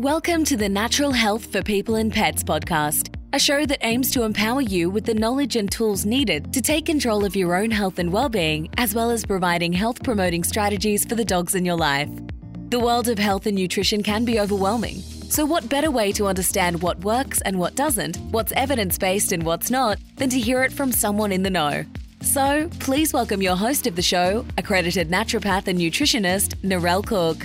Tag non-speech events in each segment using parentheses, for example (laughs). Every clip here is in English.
Welcome to the Natural Health for People and Pets podcast, a show that aims to empower you with the knowledge and tools needed to take control of your own health and well-being, as well as providing health-promoting strategies for the dogs in your life. The world of health and nutrition can be overwhelming. So, what better way to understand what works and what doesn't, what's evidence based and what's not, than to hear it from someone in the know? So, please welcome your host of the show, accredited naturopath and nutritionist, Narelle Cook.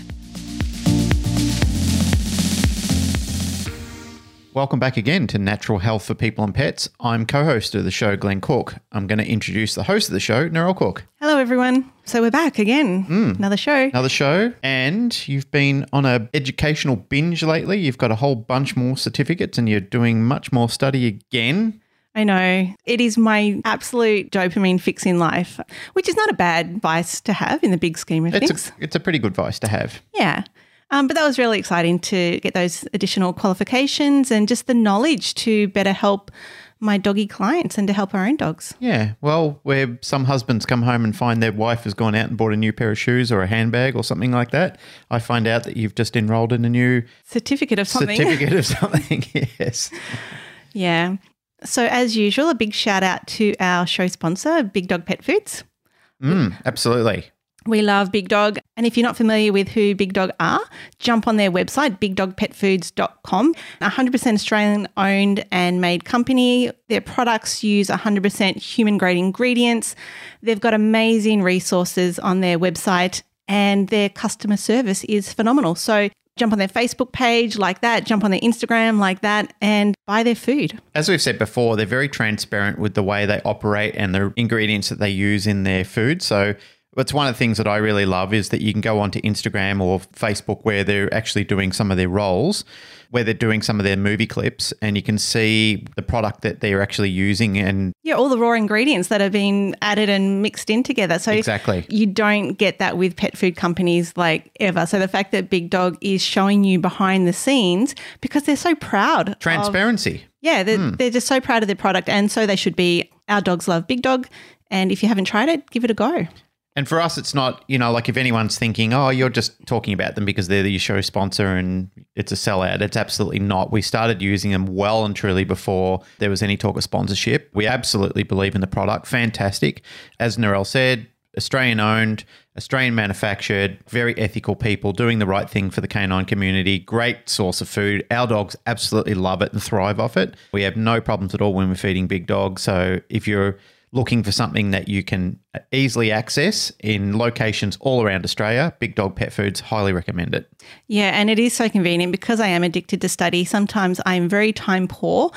Welcome back again to Natural Health for People and Pets. I'm co host of the show, Glenn Cook. I'm going to introduce the host of the show, Narelle Cook. Hello, everyone. So we're back again. Hmm. Another show. Another show, and you've been on a educational binge lately. You've got a whole bunch more certificates, and you're doing much more study again. I know it is my absolute dopamine fix in life, which is not a bad vice to have in the big scheme of It's things. a, it's a pretty good vice to have. yeah. Um, but that was really exciting to get those additional qualifications and just the knowledge to better help my doggy clients and to help our own dogs. Yeah, well, where some husbands come home and find their wife has gone out and bought a new pair of shoes or a handbag or something like that, I find out that you've just enrolled in a new Certificate of something. certificate of (laughs) something. (laughs) yes. Yeah. So, as usual, a big shout out to our show sponsor, Big Dog Pet Foods. Mm, absolutely. We love Big Dog. And if you're not familiar with who Big Dog are, jump on their website, bigdogpetfoods.com. 100% Australian owned and made company. Their products use 100% human grade ingredients. They've got amazing resources on their website and their customer service is phenomenal. So jump on their Facebook page like that, jump on their Instagram like that, and buy their food. As we've said before, they're very transparent with the way they operate and the ingredients that they use in their food. So it's one of the things that I really love is that you can go onto Instagram or Facebook where they're actually doing some of their roles, where they're doing some of their movie clips, and you can see the product that they're actually using. And Yeah, all the raw ingredients that have been added and mixed in together. So Exactly. you don't get that with pet food companies like ever. So the fact that Big Dog is showing you behind the scenes because they're so proud. of- transparency. yeah, they're, hmm. they're just so proud of their product, and so they should be. Our dogs love Big Dog, and if you haven't tried it, give it a go. And for us, it's not, you know, like if anyone's thinking, oh, you're just talking about them because they're the show sponsor and it's a sellout. It's absolutely not. We started using them well and truly before there was any talk of sponsorship. We absolutely believe in the product. Fantastic. As Narelle said, Australian owned, Australian manufactured, very ethical people doing the right thing for the canine community. Great source of food. Our dogs absolutely love it and thrive off it. We have no problems at all when we're feeding big dogs. So if you're looking for something that you can easily access in locations all around Australia, Big Dog Pet Foods highly recommend it. Yeah, and it is so convenient because I am addicted to study. Sometimes I'm very time poor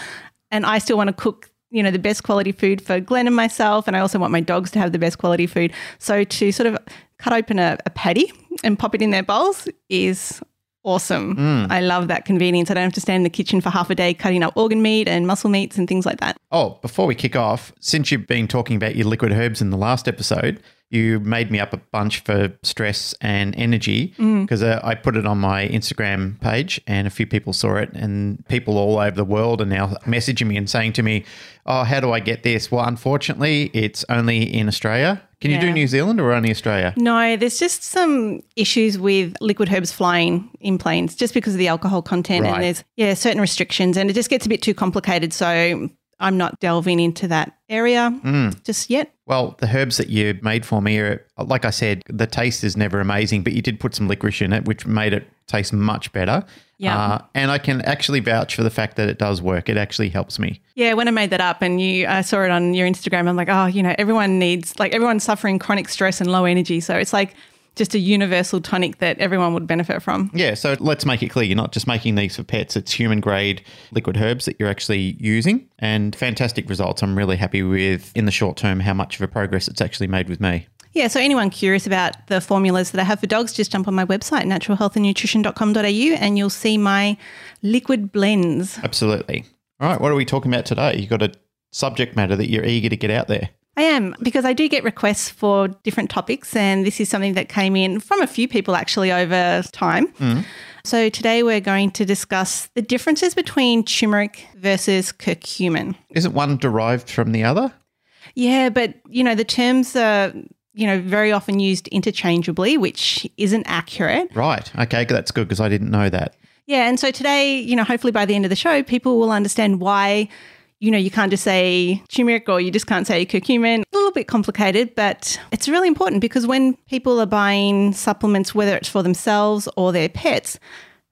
and I still want to cook, you know, the best quality food for Glenn and myself. And I also want my dogs to have the best quality food. So to sort of cut open a, a patty and pop it in their bowls is awesome. Mm. I love that convenience. I don't have to stand in the kitchen for half a day cutting up organ meat and muscle meats and things like that. Oh, before we kick off, since you've been talking about your liquid herbs in the last episode, you made me up a bunch for stress and energy because uh, I put it on my Instagram page and a few people saw it. And people all over the world are now messaging me and saying to me, Oh, how do I get this? Well, unfortunately, it's only in Australia. Can you do New Zealand or only Australia? No, there's just some issues with liquid herbs flying in planes just because of the alcohol content Right. and there's yeah, certain restrictions and it just gets a bit too complicated. So I'm not delving into that area Mm. just yet. Well, the herbs that you made for me are, like I said, the taste is never amazing, but you did put some licorice in it, which made it taste much better. Yeah. Uh, and I can actually vouch for the fact that it does work. It actually helps me. Yeah, when I made that up and you I saw it on your Instagram, I'm like, oh, you know, everyone needs like everyone's suffering chronic stress and low energy. So it's like just a universal tonic that everyone would benefit from. Yeah, so let's make it clear you're not just making these for pets, it's human grade liquid herbs that you're actually using, and fantastic results. I'm really happy with, in the short term, how much of a progress it's actually made with me. Yeah, so anyone curious about the formulas that I have for dogs, just jump on my website, naturalhealthandnutrition.com.au, and you'll see my liquid blends. Absolutely. All right, what are we talking about today? You've got a subject matter that you're eager to get out there. I am, because I do get requests for different topics, and this is something that came in from a few people actually over time. Mm-hmm. So today we're going to discuss the differences between turmeric versus curcumin. Isn't one derived from the other? Yeah, but you know, the terms are, you know, very often used interchangeably, which isn't accurate. Right. Okay, that's good because I didn't know that. Yeah, and so today, you know, hopefully by the end of the show, people will understand why, you know, you can't just say turmeric or you just can't say curcumin. A little bit complicated, but it's really important because when people are buying supplements, whether it's for themselves or their pets,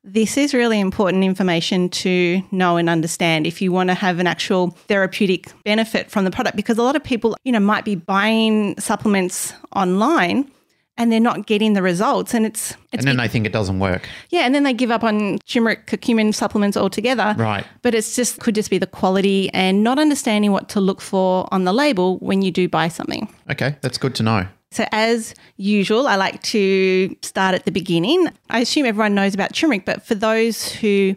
this is really important information to know and understand if you want to have an actual therapeutic benefit from the product because a lot of people, you know, might be buying supplements online and they're not getting the results and it's it's And then they think it doesn't work. yeah, and then they give up on turmeric curcumin supplements altogether. Right. But it's just could just be the quality and not understanding what to look for on the label when you do buy something. Okay, that's good to know. So as usual, I like to start at the beginning. I assume everyone knows about turmeric, but for those who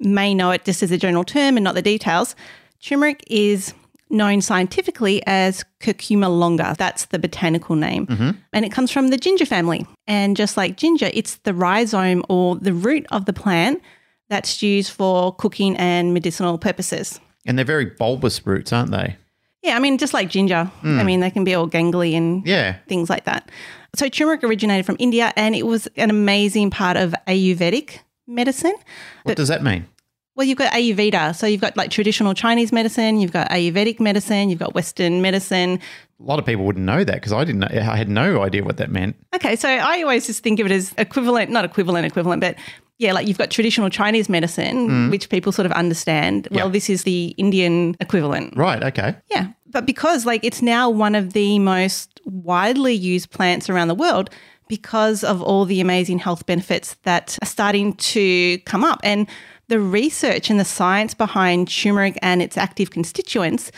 may know it just as a general term and not the details, turmeric is known scientifically as curcuma longa. That's the botanical name. Mm-hmm. And it comes from the ginger family. And just like ginger, it's the rhizome or the root of the plant that's used for cooking and medicinal purposes. And they're very bulbous roots, aren't they? Yeah, I mean, just like ginger. I hmm. mean, they can be all gangly and Yeah. things like that. So turmeric originated from India and it was an amazing part of Ayurvedic medicine. What does that mean? Well, you've got Ayurveda. So you've got like traditional Chinese medicine, you've got Ayurvedic medicine, you've got Western medicine. A lot of people wouldn't know that because I didn't. Know, I had no idea what that meant. Okay, so I always just think of it as equivalent, not equivalent, equivalent, but yeah, like you've got traditional Chinese medicine, mm. which people sort of understand. Well, this is the Indian equivalent. Right. Okay. Yeah. But because like it's now one of the most widely used plants around the world because of all the amazing health benefits that are starting to come up and the research and the science behind turmeric and its active constituents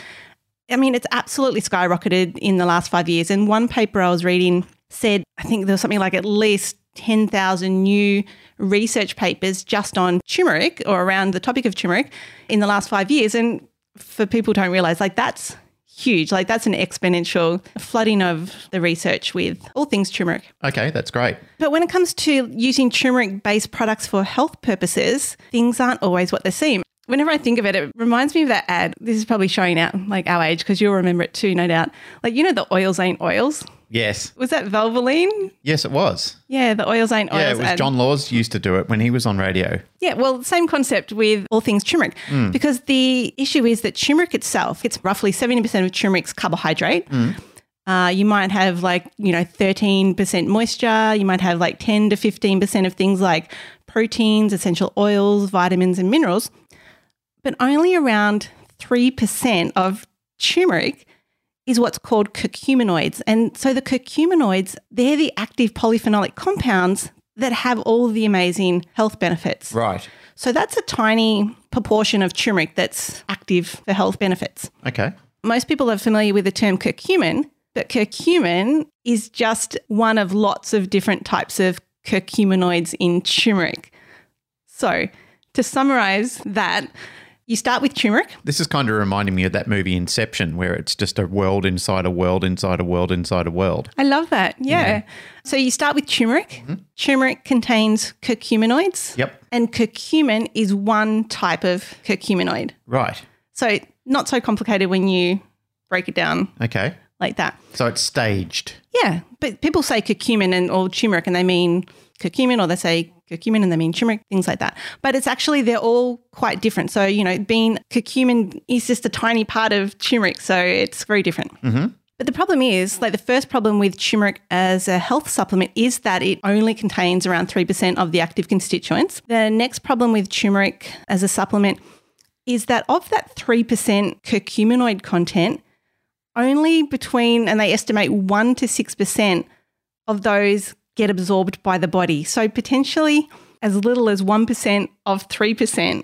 I mean, it's absolutely skyrocketed in the last five years. And one paper I was reading said, I think there was something like at least 10,000 new research papers just on turmeric or around the topic of turmeric in the last five years. And for people who don't realize, like, that's huge. Like, that's an exponential flooding of the research with all things turmeric. Okay, that's great. But when it comes to using turmeric based products for health purposes, things aren't always what they seem. Whenever I think of it, it reminds me of that ad. This is probably showing out like our age because you'll remember it too, no doubt. Like, you know, the oils ain't oils. Yes. Was that Valvoline? Yes, it was. Yeah, the oils ain't oils. Yeah, it was ad. John Laws used to do it when he was on radio. Yeah, well, same concept with all things turmeric. Because the issue is that turmeric itself, it's roughly 70% of turmeric's carbohydrate. Uh, you might have like, you know, 13% moisture. You might have like 10 to 15% of things like proteins, essential oils, vitamins, and minerals. But only around 3% of turmeric is what's called curcuminoids. And so the curcuminoids, they're the active polyphenolic compounds that have all the amazing health benefits. Right. So that's a tiny proportion of turmeric that's active for health benefits. Okay. Most people are familiar with the term curcumin, but curcumin is just one of lots of different types of curcuminoids in turmeric. So, to summarize that, you start with turmeric. This is kind of reminding me of that movie Inception, where it's just a world inside a world inside a world inside a world. I love that. Yeah. So you start with turmeric. Mm-hmm. Turmeric contains curcuminoids. Yep. And curcumin is one type of curcuminoid. Right. So not so complicated when you break it down Okay. like that. So it's staged. Yeah, but people say curcumin and or turmeric and they mean curcumin or they say curcumin and they mean turmeric, things like that. But it's actually they're all quite different. So, you know, being curcumin is just a tiny part of turmeric, so it's very different. Mm-hmm. But the problem is, like the first problem with turmeric as a health supplement is that it only contains around 3% of the active constituents. The next problem with turmeric as a supplement is that of that 3% curcuminoid content, only between, and they estimate 1% to 6% of those get absorbed by the body. So potentially as little as 1% of 3%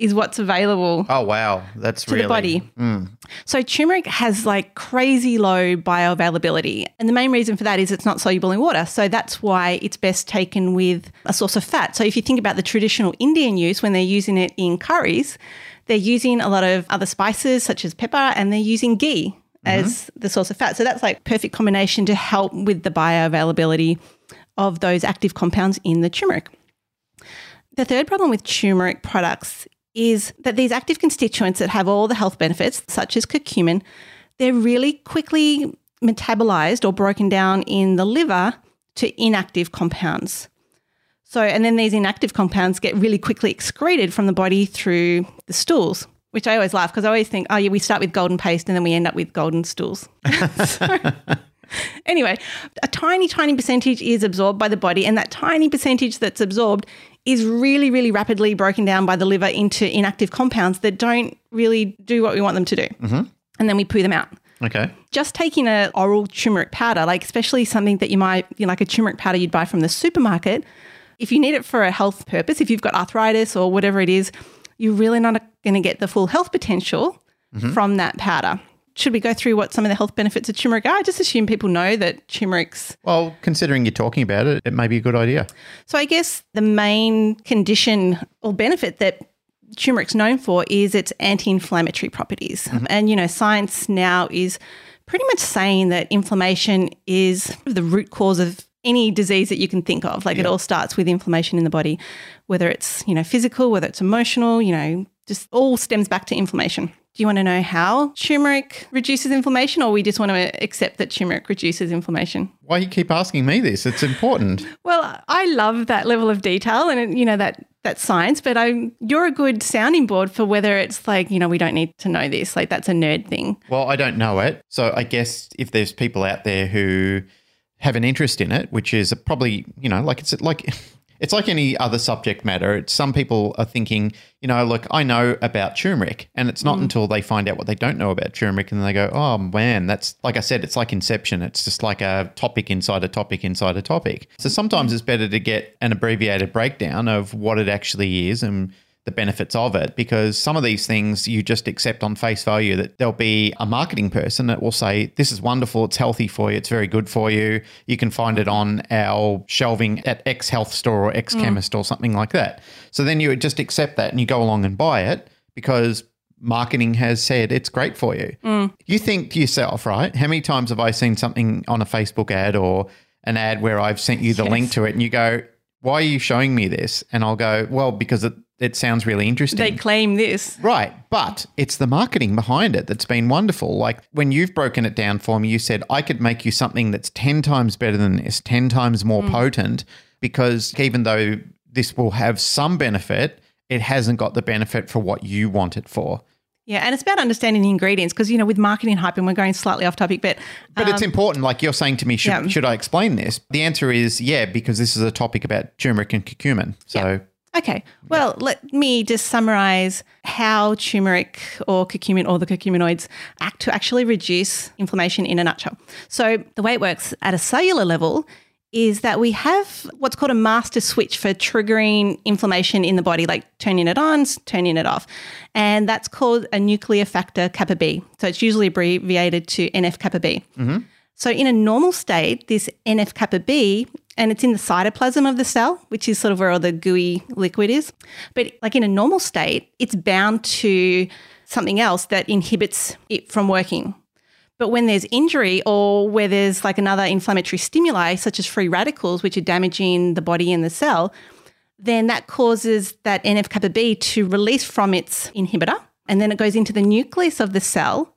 is what's available Oh wow, that's to really the body. Hmm. So turmeric has like crazy low bioavailability. And the main reason for that is it's not soluble in water. So that's why it's best taken with a source of fat. So if you think about the traditional Indian use when they're using it in curries, they're using a lot of other spices such as pepper and they're using ghee mm-hmm. as the source of fat. So that's like perfect combination to help with the bioavailability of those active compounds in the turmeric. The third problem with turmeric products is that these active constituents that have all the health benefits, such as curcumin, they're really quickly metabolized or broken down in the liver to inactive compounds. So, and then these inactive compounds get really quickly excreted from the body through the stools, which I always laugh because I always think, oh, yeah, we start with golden paste and then we end up with golden stools. (laughs) anyway, a tiny, tiny percentage is absorbed by the body, and that tiny percentage that's absorbed is really, really rapidly broken down by the liver into inactive compounds that don't really do what we want them to do. Mm-hmm. And then we poo them out. Okay. Just taking an oral turmeric powder, like especially something that you might, you know, like a turmeric powder you'd buy from the supermarket, if you need it for a health purpose, if you've got arthritis or whatever it is, you're really not going to get the full health potential mm-hmm. from that powder should we go through what some of the health benefits of turmeric are? I just assume people know that turmeric's. Well, considering you're talking about it, it may be a good idea. So, I guess the main condition or benefit that turmeric's known for is its anti inflammatory properties. Mm-hmm. And, you know, science now is pretty much saying that inflammation is the root cause of any disease that you can think of. Like yeah. it all starts with inflammation in the body, whether it's, you know, physical, whether it's emotional, you know, just all stems back to inflammation. Do you want to know how turmeric reduces inflammation, or we just want to accept that turmeric reduces inflammation? Why you keep asking me this? It's important. well, I love that level of detail and you know that that science, but I you're a good sounding board for whether it's like you know we don't need to know this. Like that's a nerd thing. Well, I don't know it, so I guess if there's people out there who have an interest in it, which is probably you know like it's like (laughs) it's like any other subject matter. It's, some people are thinking, you know, look, I know about turmeric, and it's not mm. until they find out what they don't know about turmeric and they go, oh man, that's like I said, it's like Inception. It's just like a topic inside a topic inside a topic. So sometimes it's better to get an abbreviated breakdown of what it actually is and the benefits of it because some of these things you just accept on face value that there'll be a marketing person that will say this is wonderful it's healthy for you it's very good for you you can find it on our shelving at x health store or x chemist mm. or something like that so then you just accept that and you go along and buy it because marketing has said it's great for you mm. you think to yourself right how many times have i seen something on a facebook ad or an ad where i've sent you the yes. link to it and you go why are you showing me this? And I'll go, well, because it, it sounds really interesting. They claim this. Right. But it's the marketing behind it that's been wonderful. Like when you've broken it down for me, you said, I could make you something that's 10 times better than this, 10 times more mm. potent, because even though this will have some benefit, it hasn't got the benefit for what you want it for. Yeah, and it's about understanding the ingredients because you know with marketing hype, and we're going slightly off topic, but but it's um, important. Like you're saying to me, should, yeah. should I explain this? The answer is yeah, because this is a topic about turmeric and curcumin. So. Yeah. Okay. Well, let me just summarize how turmeric or curcumin or the curcuminoids act to actually reduce inflammation in a nutshell. So, the way it works at a cellular level is that we have what's called a master switch for triggering inflammation in the body, like turning it on, turning it off. And that's called a nuclear factor kappa B. So it's usually abbreviated to NF kappa B. Mm-hmm. So in a normal state, this NF kappa B, and it's in the cytoplasm of the cell, which is sort of where all the gooey liquid is. But like in a normal state, it's bound to something else that inhibits it from working. But when there's injury or where there's like another inflammatory stimuli, such as free radicals, which are damaging the body and the cell, then that causes that NF kappa B to release from its inhibitor. And then it goes into the nucleus of the cell.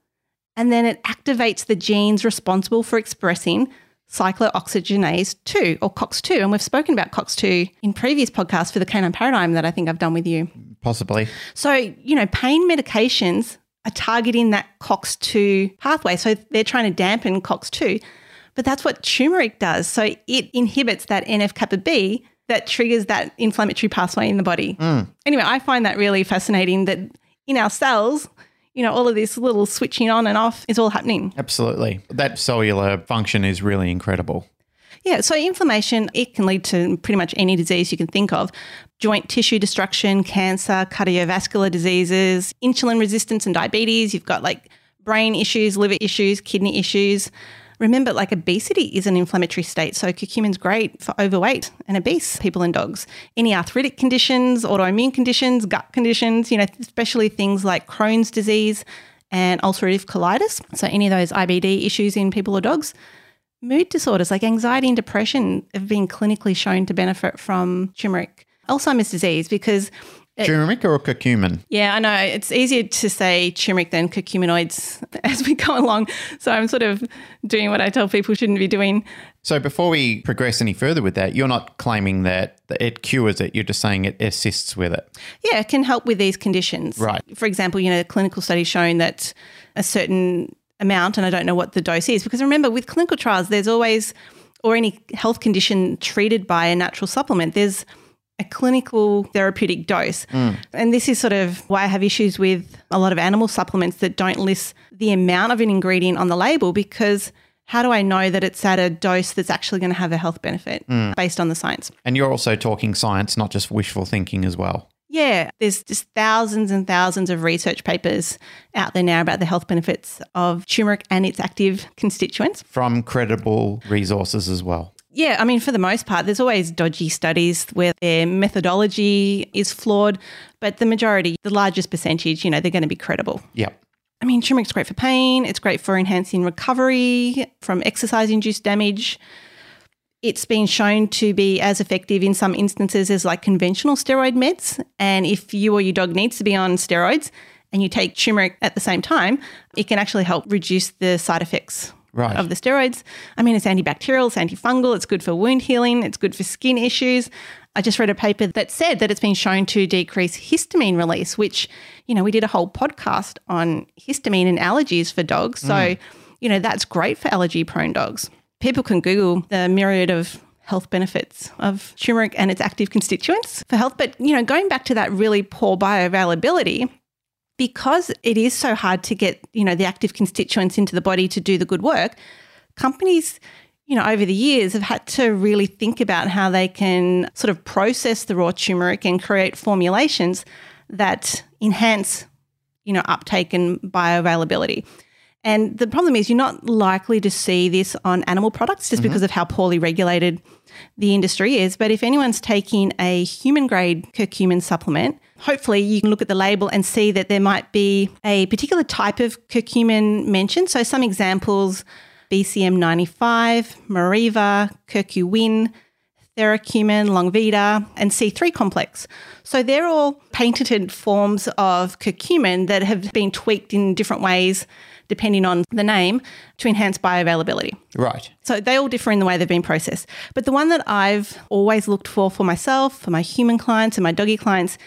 And then it activates the genes responsible for expressing cyclooxygenase 2 or COX2. And we've spoken about COX2 in previous podcasts for the canine paradigm that I think I've done with you. Possibly. So, you know, pain medications are targeting that COX2 pathway. So they're trying to dampen COX2. But that's what turmeric does. So it inhibits that NF kappa B that triggers that inflammatory pathway in the body. Mm. Anyway, I find that really fascinating that in our cells, you know, all of this little switching on and off is all happening. Absolutely. That cellular function is really incredible. Yeah, so inflammation, it can lead to pretty much any disease you can think of joint tissue destruction, cancer, cardiovascular diseases, insulin resistance and diabetes. You've got like brain issues, liver issues, kidney issues. Remember, like obesity is an inflammatory state, so curcumin's great for overweight and obese people and dogs. Any arthritic conditions, autoimmune conditions, gut conditions, you know, especially things like Crohn's disease and ulcerative colitis. So, any of those IBD issues in people or dogs, Mood disorders like anxiety and depression have been clinically shown to benefit from turmeric. Alzheimer's disease, because Turmeric or curcumin? Yeah, I know. It's easier to say turmeric than curcuminoids (laughs) as we go along. So I'm sort of doing what I tell people shouldn't be doing. So before we progress any further with that, you're not claiming that it cures it. You're just saying it assists with it. Yeah, it can help with these conditions. Right. For example, you know, the clinical study shown that a certain amount, and I don't know what the dose is, because remember, with clinical trials, there's always, or any health condition treated by a natural supplement, there's a clinical therapeutic dose. Mm. And this is sort of why I have issues with a lot of animal supplements that don't list the amount of an ingredient on the label because how do I know that it's at a dose that's actually going to have a health benefit mm. based on the science? And you're also talking science, not just wishful thinking as well. Yeah, there's just thousands and thousands of research papers out there now about the health benefits of turmeric and its active constituents. From credible resources as well. Yeah, I mean, for the most part, there's always dodgy studies where their methodology is flawed, but the majority, the largest percentage, you know, they're going to be credible. Yep. I mean, turmeric's great for pain. It's great for enhancing recovery from exercise induced damage. It's been shown to be as effective in some instances as like conventional steroid meds. And if you or your dog needs to be on steroids and you take turmeric at the same time, it can actually help reduce the side effects Right. of the steroids. I mean, it's antibacterial, it's antifungal, it's good for wound healing, it's good for skin issues. I just read a paper that said that it's been shown to decrease histamine release, which, you know, we did a whole podcast on histamine and allergies for dogs. So, mm. you know, that's great for allergy prone dogs. People can Google the myriad of health benefits of turmeric and its active constituents for health. But, you know, going back to that really poor bioavailability, because it is so hard to get, you know, the active constituents into the body to do the good work, companies, you know, over the years have had to really think about how they can sort of process the raw turmeric and create formulations that enhance, you know, uptake and bioavailability. And the problem is you're not likely to see this on animal products just mm-hmm. because of how poorly regulated the industry is. But if anyone's taking a human grade curcumin supplement, hopefully you can look at the label and see that there might be a particular type of curcumin mentioned. So some examples BCM 95, Meriva, curcumin, Theracurmin, Longvida, and C3 complex. So they're all patented forms of curcumin that have been tweaked in different ways depending on the name to enhance bioavailability. Right. So they all differ in the way they've been processed. But the one that I've always looked for for myself, for my human clients and my doggy clients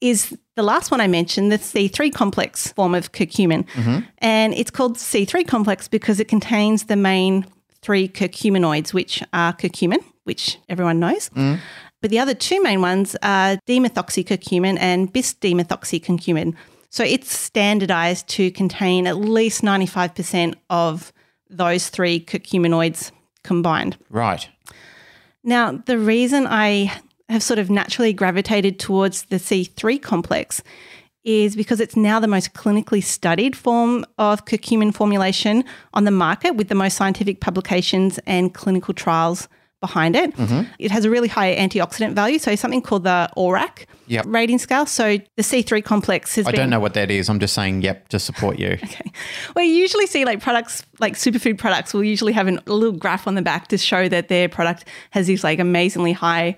is the last one I mentioned, the C3 complex form of curcumin. Mm-hmm. And it's called C3 complex because it contains the main three curcuminoids, which are curcumin, which everyone knows. Mm. But the other two main ones are demethoxycurcumin and bis-demethoxycurcumin. So it's standardized to contain at least 95% of those three curcuminoids combined. Right. Now, the reason I have sort of naturally gravitated towards the C3 complex is because it's now the most clinically studied form of curcumin formulation on the market with the most scientific publications and clinical trials behind it. It has a really high antioxidant value, so something called the ORAC Yep. rating scale. So the C3 complex has I been don't know what that is. I'm just saying, yep, to support you. (laughs) Okay. Well, you usually see like products, like superfood products, will usually have an, a little graph on the back to show that their product has this like amazingly high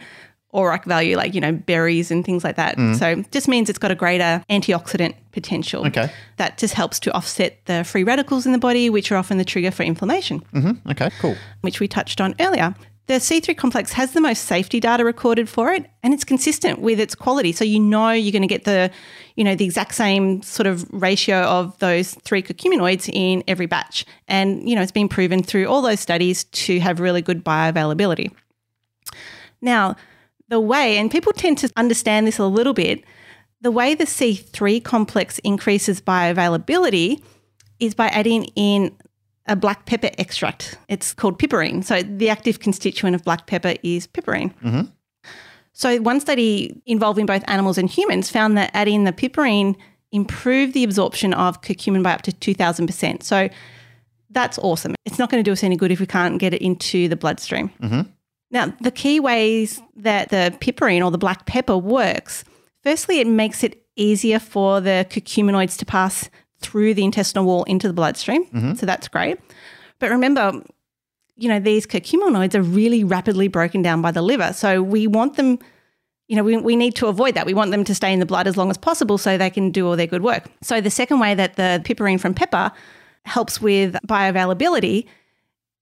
ORAC value, like, you know, berries and things like that. So just means it's got a greater antioxidant potential. Okay. That just helps to offset the free radicals in the body, which are often the trigger for inflammation, hmm Okay, cool. which we touched on earlier. The C3 complex has the most safety data recorded for it and it's consistent with its quality. So you know you're going to get the, you know, the exact same sort of ratio of those three curcuminoids in every batch. And, you know, it's been proven through all those studies to have really good bioavailability. Now, the way, and people tend to understand this a little bit, the way the C3 complex increases bioavailability is by adding in a black pepper extract. It's called piperine. So the active constituent of black pepper is piperine. Mm-hmm. So one study involving both animals and humans found that adding the piperine improved the absorption of curcumin by up to 2000%. So that's awesome. It's not going to do us any good if we can't get it into the bloodstream. Mm-hmm. Now, the key ways that the piperine or the black pepper works, firstly, it makes it easier for the curcuminoids to pass through the intestinal wall into the bloodstream. Mm-hmm. So that's great. But remember, you know, these curcuminoids are really rapidly broken down by the liver. So we want them you know, we, we need to avoid that. We want them to stay in the blood as long as possible so they can do all their good work. So, the second way that the piperine from pepper helps with bioavailability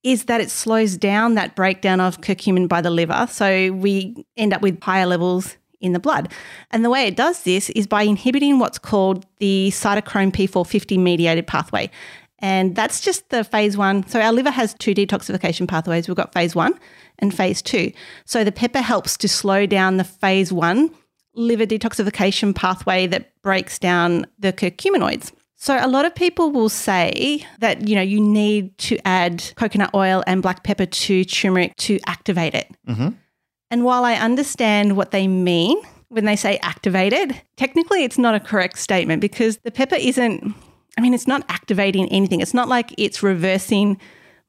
is that it slows down that breakdown of curcumin by the liver. So, we end up with higher levels in the blood. And the way it does this is by inhibiting what's called the cytochrome P450 mediated pathway. And that's just the phase one. So our liver has two detoxification pathways. We've got phase one and phase two. So the pepper helps to slow down the phase one liver detoxification pathway that breaks down the curcuminoids. So a lot of people will say that you know you need to add coconut oil and black pepper to turmeric to activate it. Mm-hmm. And while I understand what they mean when they say activated, technically it's not a correct statement because the pepper isn't I mean, it's not activating anything. It's not like it's reversing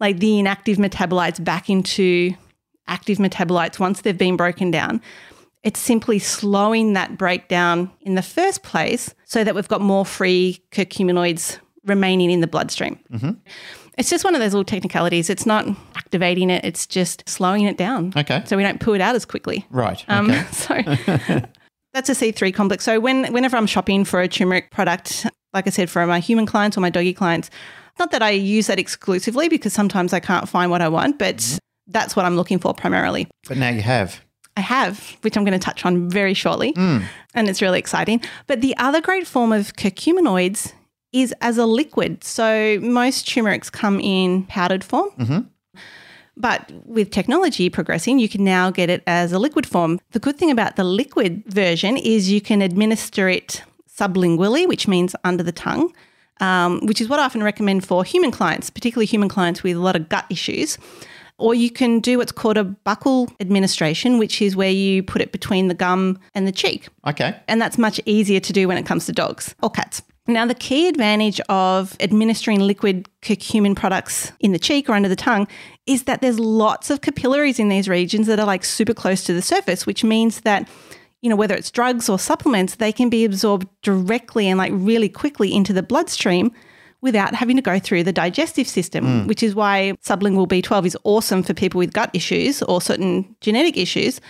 like the inactive metabolites back into active metabolites once they've been broken down. It's simply slowing that breakdown in the first place so that we've got more free curcuminoids remaining in the bloodstream. Mm-hmm. It's just one of those little technicalities. It's not activating it, it's just slowing it down. Okay. So we don't poo it out as quickly. Right. Um, Okay. (laughs) so (laughs) that's a C3 complex. So when whenever I'm shopping for a turmeric product, like I said, for my human clients or my doggy clients, not that I use that exclusively because sometimes I can't find what I want, but that's what I'm looking for primarily. but now you have. I have, which I'm going to touch on very shortly, and it's really exciting. But the other great form of curcuminoids is as a liquid. So most turmerics come in powdered form. But with technology progressing, you can now get it as a liquid form. The good thing about the liquid version is you can administer it sublingually, which means under the tongue, um, which is what I often recommend for human clients, particularly human clients with a lot of gut issues. Or you can do what's called a buccal administration, which is where you put it between the gum and the cheek. Okay. And that's much easier to do when it comes to dogs or cats. Now, the key advantage of administering liquid curcumin products in the cheek or under the tongue is that there's lots of capillaries in these regions that are like super close to the surface, which means that, you know, whether it's drugs or supplements, they can be absorbed directly and like really quickly into the bloodstream without having to go through the digestive system, mm. which is why sublingual B12 is awesome for people with gut issues or certain genetic issues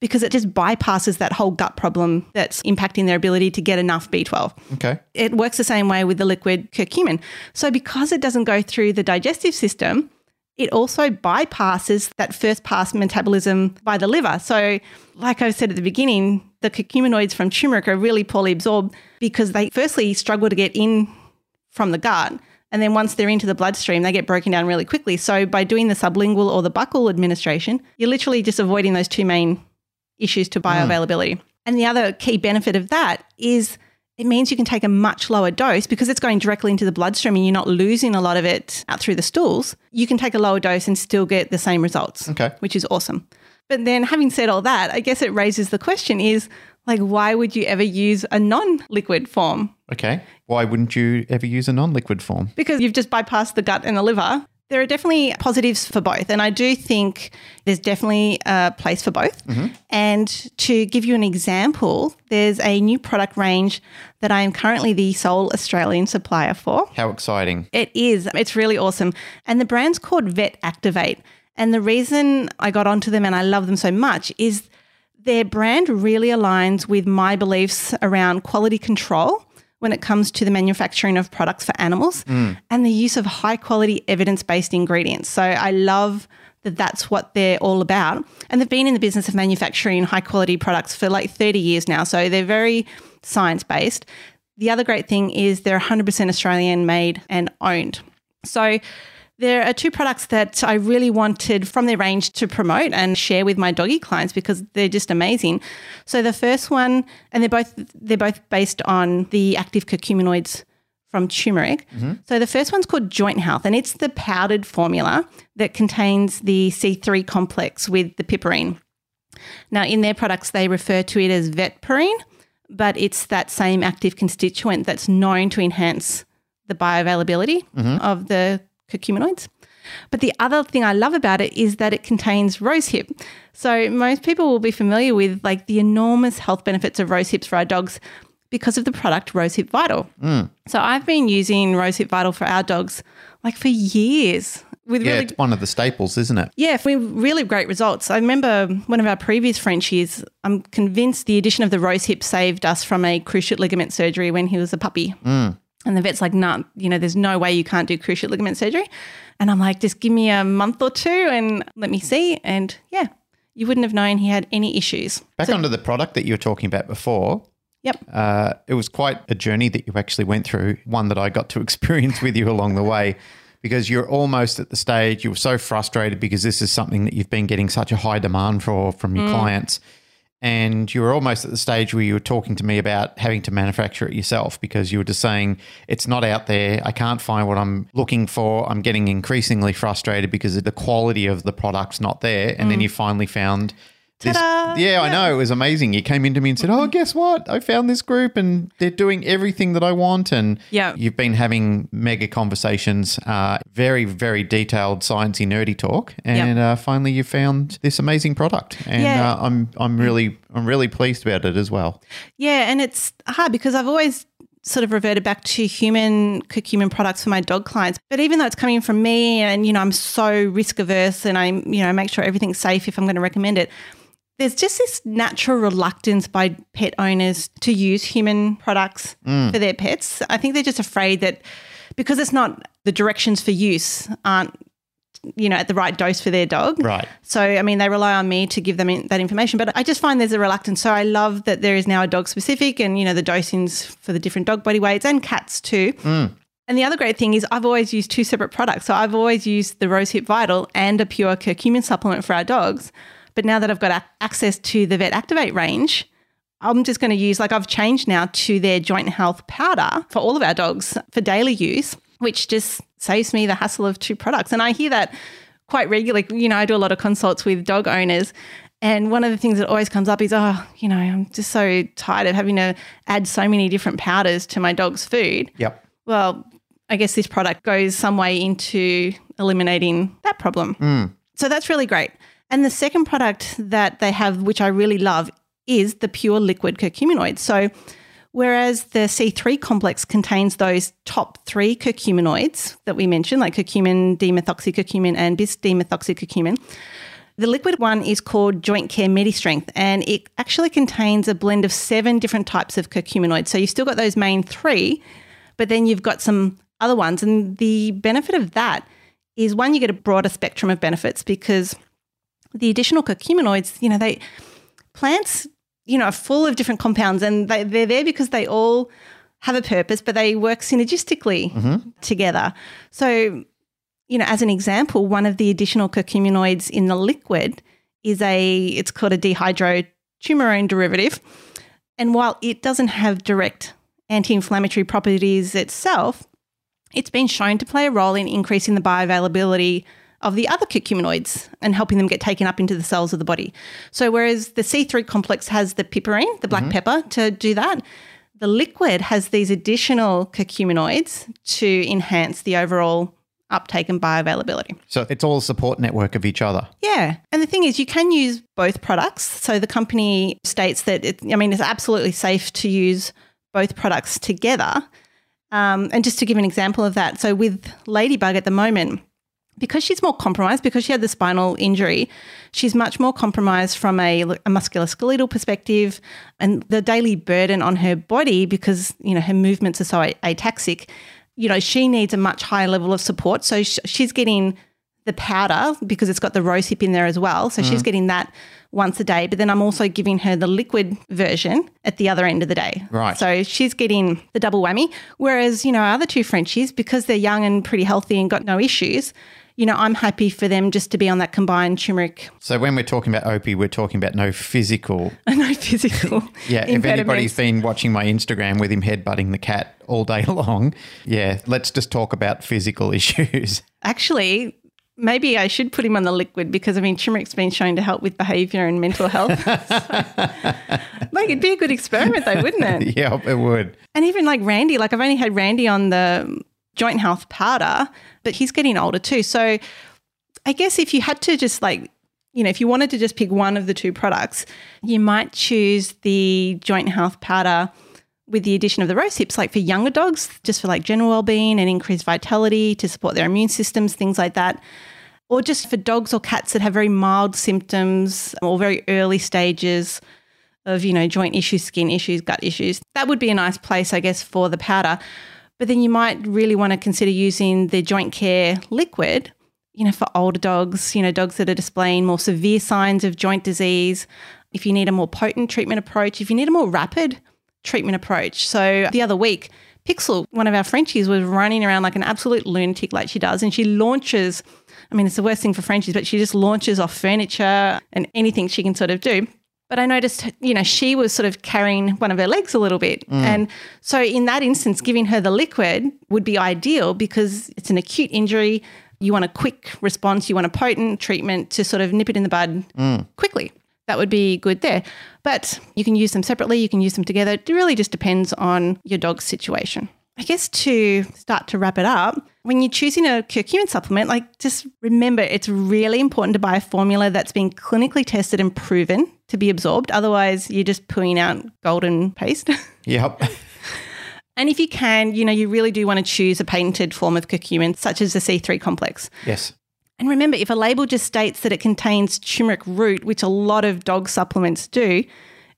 because it just bypasses that whole gut problem that's impacting their ability to get enough B12. Okay. It works the same way with the liquid curcumin. So, because it doesn't go through the digestive system, it also bypasses that first pass metabolism by the liver. So, like I said at the beginning, the curcuminoids from turmeric are really poorly absorbed because they firstly struggle to get in from the gut. And then once they're into the bloodstream, they get broken down really quickly. So, by doing the sublingual or the buccal administration, you're literally just avoiding those two main issues to hmm. bioavailability. And the other key benefit of that is it means you can take a much lower dose because it's going directly into the bloodstream and you're not losing a lot of it out through the stools. You can take a lower dose and still get the same results, Okay. which is awesome. But then having said all that, I guess it raises the question is like why would you ever use a non-liquid form? Okay. Why wouldn't you ever use a non-liquid form? because you've just bypassed the gut and the liver. There are definitely positives for both. And I do think there's definitely a place for both. Mm-hmm. And to give you an example, there's a new product range that I am currently the sole Australian supplier for. How exciting. It is. It's really awesome. And the brand's called Vet Activate. And the reason I got onto them and I love them so much is their brand really aligns with my beliefs around quality control when it comes to the manufacturing of products for animals mm. and the use of high quality evidence based ingredients. So I love that that's what they're all about. And they've been in the business of manufacturing high quality products for like 30 years now. So they're very science based. The other great thing is they're 100% Australian made and owned. So there are two products that I really wanted from their range to promote and share with my doggy clients because they're just amazing. So the first one, and they're both they're both based on the active curcuminoids from turmeric. Mm-hmm. So the first one's called Joint Health, and it's the powdered formula that contains the C3 complex with the piperine. Now, in their products, they refer to it as vetperine, but it's that same active constituent that's known to enhance the bioavailability mm-hmm. of the curcuminoids. But the other thing I love about it is that it contains rosehip. So most people will be familiar with like the enormous health benefits of rosehips for our dogs because of the product Rosehip Vital. So I've been using Rosehip Vital for our dogs like for years with Yeah, really it's one of the staples, isn't it? yeah, we really great results. I remember one of our previous Frenchies, I'm convinced the addition of the rose hip saved us from a cruciate ligament surgery when he was a puppy. Mm. And the vet's like, nah, you know, there's no way you can't do cruciate ligament surgery. And I'm like, just give me a month or two and let me see. And yeah, you wouldn't have known he had any issues. Back onto the product that you were talking about before. Yep. Uh, it was quite a journey that you actually went through, one that I got to (laughs) experience with you along the way, because you're almost at the stage you were so frustrated because this is something that you've been getting such a high demand for from your clients. And you were almost at the stage where you were talking to me about having to manufacture it yourself because you were just saying, it's not out there. I can't find what I'm looking for. I'm getting increasingly frustrated because the quality of the product's not there. And then mm. you finally found this. Ta-da! Yeah, I know. It was amazing. You came into me and said, Oh, guess what? I found this group and they're doing everything that I want. And Yeah. you've been having mega conversations, uh, very, very detailed, sciencey, nerdy talk. And uh, finally you found this amazing product. And Yeah. uh, I'm I'm really I'm really pleased about it as well. Yeah, and it's hard because I've always sort of reverted back to human curcumin products for my dog clients. But even though it's coming from me and you know I'm so risk averse and I you know make sure everything's safe if I'm going to recommend it, there's just this natural reluctance by pet owners to use human products mm. for their pets. I think they're just afraid that because it's not the directions for use aren't you know at the right dose for their dog. Right. So, I mean, they rely on me to give them in, that information, but I just find there's a reluctance. So, I love that there is now a dog specific and, you know, the dosings for the different dog body weights and cats too. Mm. And the other great thing is I've always used two separate products. So, I've always used the Rose Hip Vital and a pure curcumin supplement for our dogs. But now that I've got ac- access to the Vet Activate range, I'm just going to use, like, I've changed now to their joint health powder for all of our dogs for daily use, which just saves me the hassle of two products. And I hear that quite regularly. You know, I do a lot of consults with dog owners. And one of the things that always comes up is, oh, you know, I'm just so tired of having to add so many different powders to my dog's food. Yep. Well, I guess this product goes some way into eliminating that problem. Mm. So that's really great. And the second product that they have, which I really love, is the pure liquid curcuminoid. So whereas the C3 complex contains those top three curcuminoids that we mentioned, like curcumin, demethoxycurcumin, and bis demethoxycurcumin, the liquid one is called Joint Care MediStrength, and it actually contains a blend of seven different types of curcuminoids. So you've still got those main three, but then you've got some other ones. And the benefit of that is one, you get a broader spectrum of benefits because the additional curcuminoids, you know, they plants, you know, are full of different compounds and they, they're there because they all have a purpose, but they work synergistically mm-hmm. together. So, you know, as an example, one of the additional curcuminoids in the liquid is a, it's called a dihydroturmerone derivative. And while it doesn't have direct anti inflammatory properties itself, it's been shown to play a role in increasing the bioavailability of the other curcuminoids and helping them get taken up into the cells of the body. So, whereas the C3 complex has the piperine, the black pepper, to do that, the liquid has these additional curcuminoids to enhance the overall uptake and bioavailability. So it's all a support network of each other. Yeah. And the thing is, you can use both products. So the company states that, it, I mean, it's absolutely safe to use both products together. Um, and just to give an example of that, so with Ladybug at the moment, because she's more compromised, because she had the spinal injury, she's much more compromised from a, a musculoskeletal perspective and the daily burden on her body because, you know, her movements are so ataxic. You know, she needs a much higher level of support. So sh- she's getting the powder because it's got the rose hip in there as well. So she's mm. getting that once a day. But then I'm also giving her the liquid version at the other end of the day. Right. So she's getting the double whammy. Whereas, you know, our other two Frenchies, because they're young and pretty healthy and got no issues, you know, I'm happy for them just to be on that combined turmeric, So when we're talking about Opie, we're talking about no physical. (laughs) no physical. (laughs) Yeah, if anybody's been watching my Instagram with him headbutting the cat all day (laughs) long, yeah, let's just talk about physical issues. Actually, maybe I should put him on the liquid because I mean, turmeric's been shown to help with behavior and mental health. like, it'd be a good experiment, though, wouldn't it? yeah, it would. And even like Randy, like I've only had Randy on the joint health powder, but he's getting older too. So I guess if you had to just like, you know, if you wanted to just pick one of the two products, you might choose the joint health powder with the addition of the rose hips, like for younger dogs, just for like general well-being and increased vitality to support their immune systems, things like that. Or just for dogs or cats that have very mild symptoms or very early stages of, you know, joint issues, skin issues, gut issues. That would be a nice place, I guess, for the powder. But then you might really want to consider using the joint care liquid, you know, for older dogs, you know, dogs that are displaying more severe signs of joint disease. If you need a more potent treatment approach, if you need a more rapid treatment approach. So the other week, Pixel, one of our Frenchies, was running around like an absolute lunatic, like she does, and she launches. I mean, it's the worst thing for Frenchies, but she just launches off furniture and anything she can sort of do. But I noticed, you know, she was sort of carrying one of her legs a little bit. Mm. And so, in that instance, giving her the liquid would be ideal because it's an acute injury. You want a quick response, you want a potent treatment to sort of nip it in the bud mm. quickly. That would be good there. But you can use them separately, you can use them together. It really just depends on your dog's situation. I guess to start to wrap it up, when you're choosing a curcumin supplement, like just remember it's really important to buy a formula that's been clinically tested and proven to be absorbed. Otherwise, you're just pooing out golden paste. (laughs) Yep. and if you can, you know, you really do want to choose a patented form of curcumin, such as the C3 complex. Yes. And remember, if a label just states that it contains turmeric root, which a lot of dog supplements do,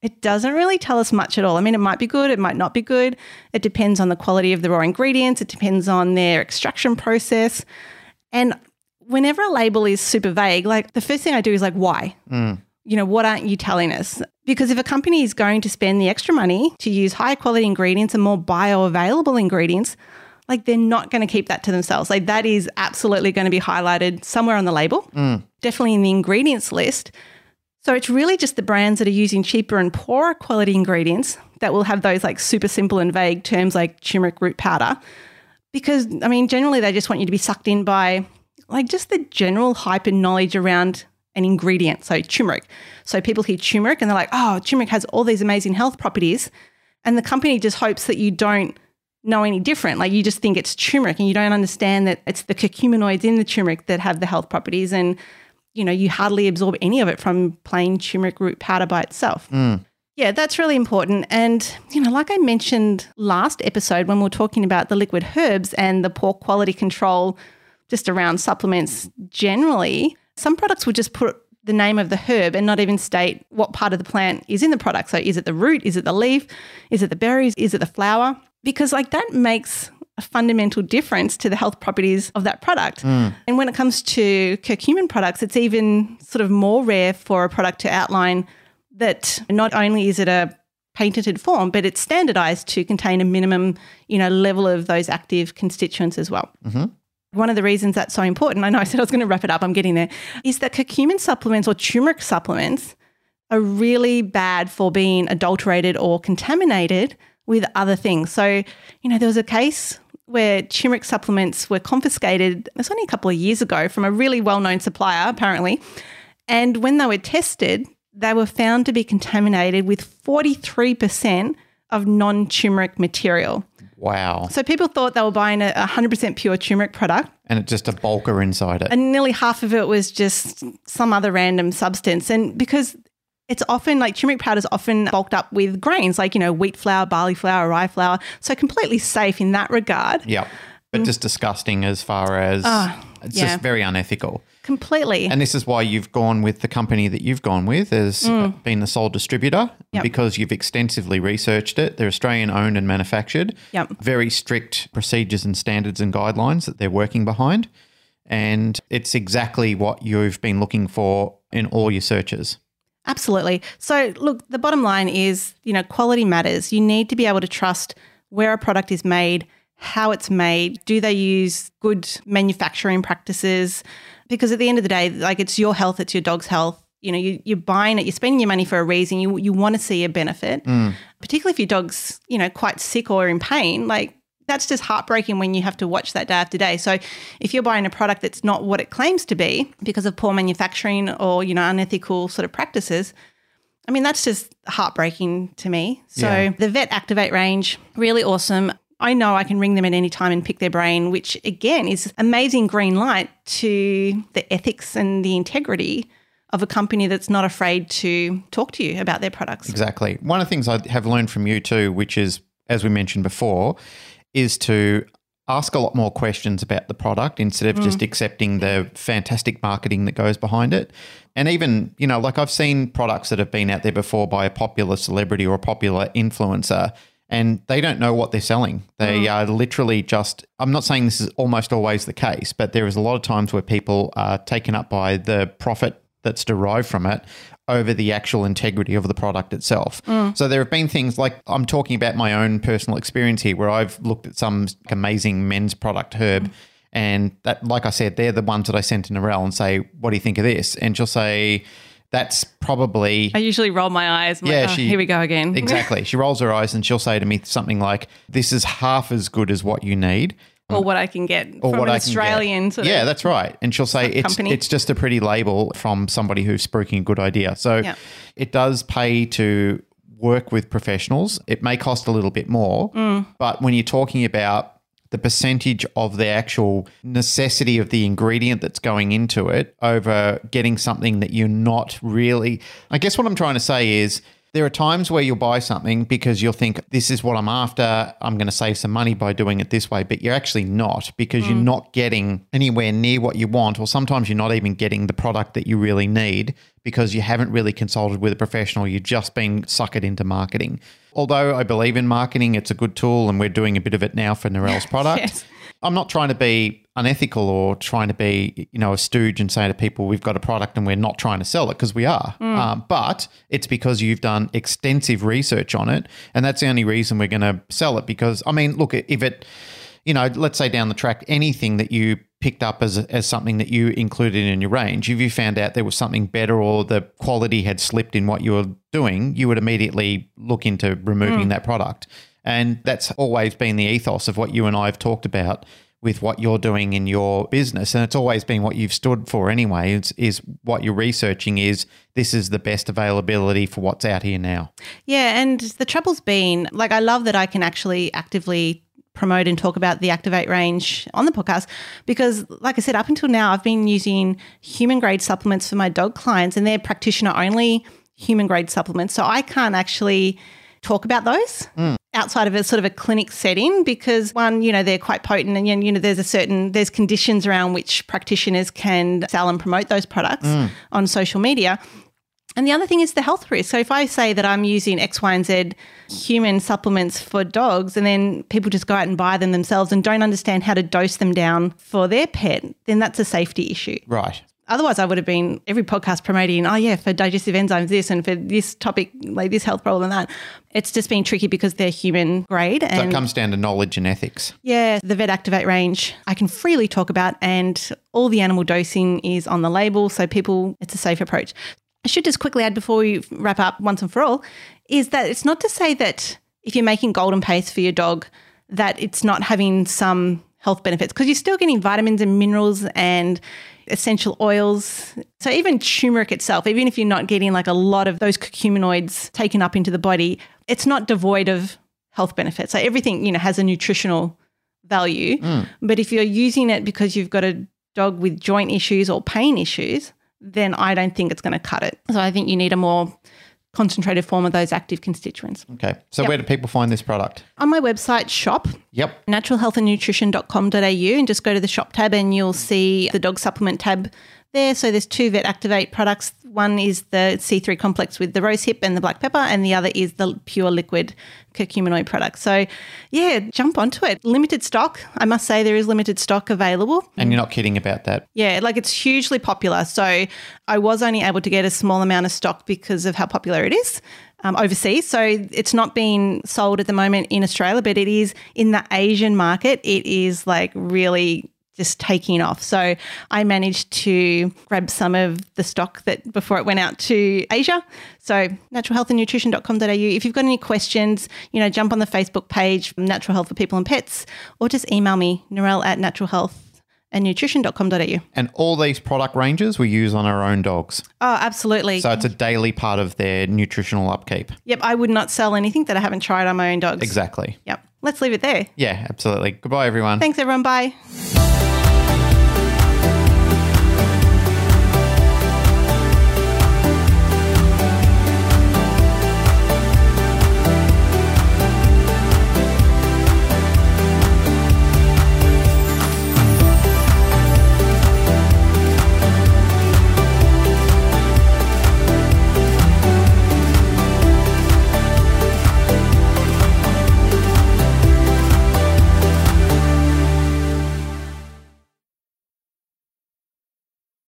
it doesn't really tell us much at all. I mean, it might be good, it might not be good. It depends on the quality of the raw ingredients, it depends on their extraction process. And whenever a label is super vague, like the first thing I do is like, why? Mm. You know, what aren't you telling us? Because if a company is going to spend the extra money to use higher quality ingredients and more bioavailable ingredients, like they're not going to keep that to themselves. Like that is absolutely going to be highlighted somewhere on the label, mm. definitely in the ingredients list. So it's really just the brands that are using cheaper and poorer quality ingredients that will have those like super simple and vague terms like turmeric root powder. Because I mean, generally they just want you to be sucked in by like just the general hype and knowledge around an ingredient. So turmeric. So people hear turmeric and they're like, oh, turmeric has all these amazing health properties. And the company just hopes that you don't know any different. Like you just think it's turmeric and you don't understand that it's the curcuminoids in the turmeric that have the health properties. And, you know, you hardly absorb any of it from plain turmeric root powder by itself. Mm. Yeah, that's really important. And, you know, like I mentioned last episode when we were talking about the liquid herbs and the poor quality control just around supplements generally, some products would just put the name of the herb and not even state what part of the plant is in the product. So is it the root? Is it the leaf? Is it the berries? Is it the flower? because like that makes a fundamental difference to the health properties of that product. Mm. And when it comes to curcumin products, it's even sort of more rare for a product to outline that not only is it a patented form, but it's standardized to contain a minimum, you know, level of those active constituents as well. Mm-hmm. One of the reasons that's so important, I know I said I was going to wrap it up, I'm getting there, is that curcumin supplements or turmeric supplements are really bad for being adulterated or contaminated with other things. So, you know, there was a case where turmeric supplements were confiscated, it's only a couple of years ago, from a really well known supplier, apparently. And when they were tested, they were found to be contaminated with 43% of non turmeric material. Wow. So people thought they were buying a 100% pure turmeric product. And it's just a bulker inside it. And nearly half of it was just some other random substance. And because it's often like turmeric powder is often bulked up with grains like, you know, wheat flour, barley flour, rye flour. So completely safe in that regard. Yeah. But just disgusting as far as uh, it's yeah. just very unethical. Completely. And this is why you've gone with the company that you've gone with as mm. being the sole distributor yep. because you've extensively researched it. They're Australian owned and manufactured. Yep. Very strict procedures and standards and guidelines that they're working behind. And it's exactly what you've been looking for in all your searches. Absolutely. So, look, the bottom line is, you know, quality matters. You need to be able to trust where a product is made, how it's made, do they use good manufacturing practices? Because at the end of the day, like it's your health, it's your dog's health. You know, you, you're buying it, you're spending your money for a reason. You you want to see a benefit, mm. particularly if your dog's you know quite sick or in pain. Like that's just heartbreaking when you have to watch that day after day. So if you're buying a product that's not what it claims to be because of poor manufacturing or, you know, unethical sort of practices, I mean, that's just heartbreaking to me. So yeah. the Vet Activate range, really awesome. I know I can ring them at any time and pick their brain, which again is amazing green light to the ethics and the integrity of a company that's not afraid to talk to you about their products. Exactly. One of the things I have learned from you too, which is as we mentioned before, is to ask a lot more questions about the product instead of just mm. accepting the fantastic marketing that goes behind it. And even, you know, like I've seen products that have been out there before by a popular celebrity or a popular influencer and they don't know what they're selling. They mm. are literally just, I'm not saying this is almost always the case, but there is a lot of times where people are taken up by the profit that's derived from it over the actual integrity of the product itself. Mm. So there have been things like I'm talking about my own personal experience here where I've looked at some amazing men's product herb and that like I said they're the ones that I sent to Narelle and say what do you think of this and she'll say that's probably I usually roll my eyes. I'm Yeah, like, oh, she- here we go again. (laughs) exactly she rolls her eyes and she'll say to me something like this is half as good as what you need or what I can get or from what an I Australian sort yeah, that's right. And she'll say it's company. it's just a pretty label from somebody who's spruiking a good idea. So Yeah. it does pay to work with professionals. It may cost a little bit more, Mm. but when you're talking about the percentage of the actual necessity of the ingredient that's going into it over getting something that you're not really I guess what I'm trying to say is there are times where you'll buy something because you'll think this is what I'm after. I'm going to save some money by doing it this way, but you're actually not because you're mm. not getting anywhere near what you want, or sometimes you're not even getting the product that you really need because you haven't really consulted with a professional. You're just being suckered into marketing. Although I believe in marketing, it's a good tool, and we're doing a bit of it now for Narelle's (laughs) product. Yes. I'm not trying to be unethical or trying to be, you know, a stooge and say to people, we've got a product and we're not trying to sell it because we are. Um, but it's because you've done extensive research on it. And that's the only reason we're going to sell it. Because, I mean, look, if it, you know, let's say down the track, anything that you picked up as, as something that you included in your range, if you found out there was something better or the quality had slipped in what you were doing, you would immediately look into removing that product. And that's always been the ethos of what you and I have talked about with what you're doing in your business. And it's always been what you've stood for anyway, is, is what you're researching is this is the best availability for what's out here now. Yeah, and the trouble's been like I love that I can actually actively promote and talk about the Activate range on the podcast because like I said up until now I've been using human grade supplements for my dog clients and they're practitioner only human grade supplements so I can't actually talk about those hmm. Outside of a sort of a clinic setting because one you know they're quite potent and you know there's a certain there's conditions around which practitioners can sell and promote those products mm. on social media and the other thing is the health risk. So if I say that I'm using X, Y, and Z human supplements for dogs, and then people just go out and buy them themselves and don't understand how to dose them down for their pet, then that's a safety issue. Right. Otherwise, I would have been every podcast promoting, oh, yeah, for digestive enzymes, this, and for this topic, like this health problem, and that. It's just been tricky because they're human grade. So And it comes down to knowledge and ethics. yeah, the Vet Activate range I can freely talk about, and all the animal dosing is on the label, so people, it's a safe approach. I should just quickly add before we wrap up once and for all is that it's not to say that if you're making golden paste for your dog, that it's not having some health benefits because you're still getting vitamins and minerals and essential oils. So even turmeric itself, even if you're not getting like a lot of those curcuminoids taken up into the body, it's not devoid of health benefits. So everything, you know, has a nutritional value. Mm. But if you're using it because you've got a dog with joint issues or pain issues, then I don't think it's going to cut it. So I think you need a more concentrated form of those active constituents. Okay. So where do people find this product? On my website, shop, Yep. naturalhealthandnutrition.com.au, and just go to the shop tab and you'll see the dog supplement tab there. So there's two Vet Activate products. One is the C3 complex with the rose hip and the black pepper, and the other is the pure liquid curcuminoid product. So yeah, jump onto it. Limited stock. I must say there is limited stock available. And you're not kidding about that. Yeah, like it's hugely popular. So I was only able to get a small amount of stock because of how popular it is um, overseas. So it's not being sold at the moment in Australia, but it is in the Asian market. It is like really just taking off. So I managed to grab some of the stock that before it went out to Asia. So naturalhealthandnutrition.com.au. If you've got any questions, you know, jump on the Facebook page, Natural Health for People and Pets, or just email me, Narelle at naturalhealthandnutrition.com.au. And all these product ranges we use on our own dogs. Oh, absolutely. So it's a daily part of their nutritional upkeep. yep, I would not sell anything that I haven't tried on my own dogs. Exactly. Yep. Let's leave it there. Yeah, absolutely. Goodbye, everyone. Thanks, everyone. Bye.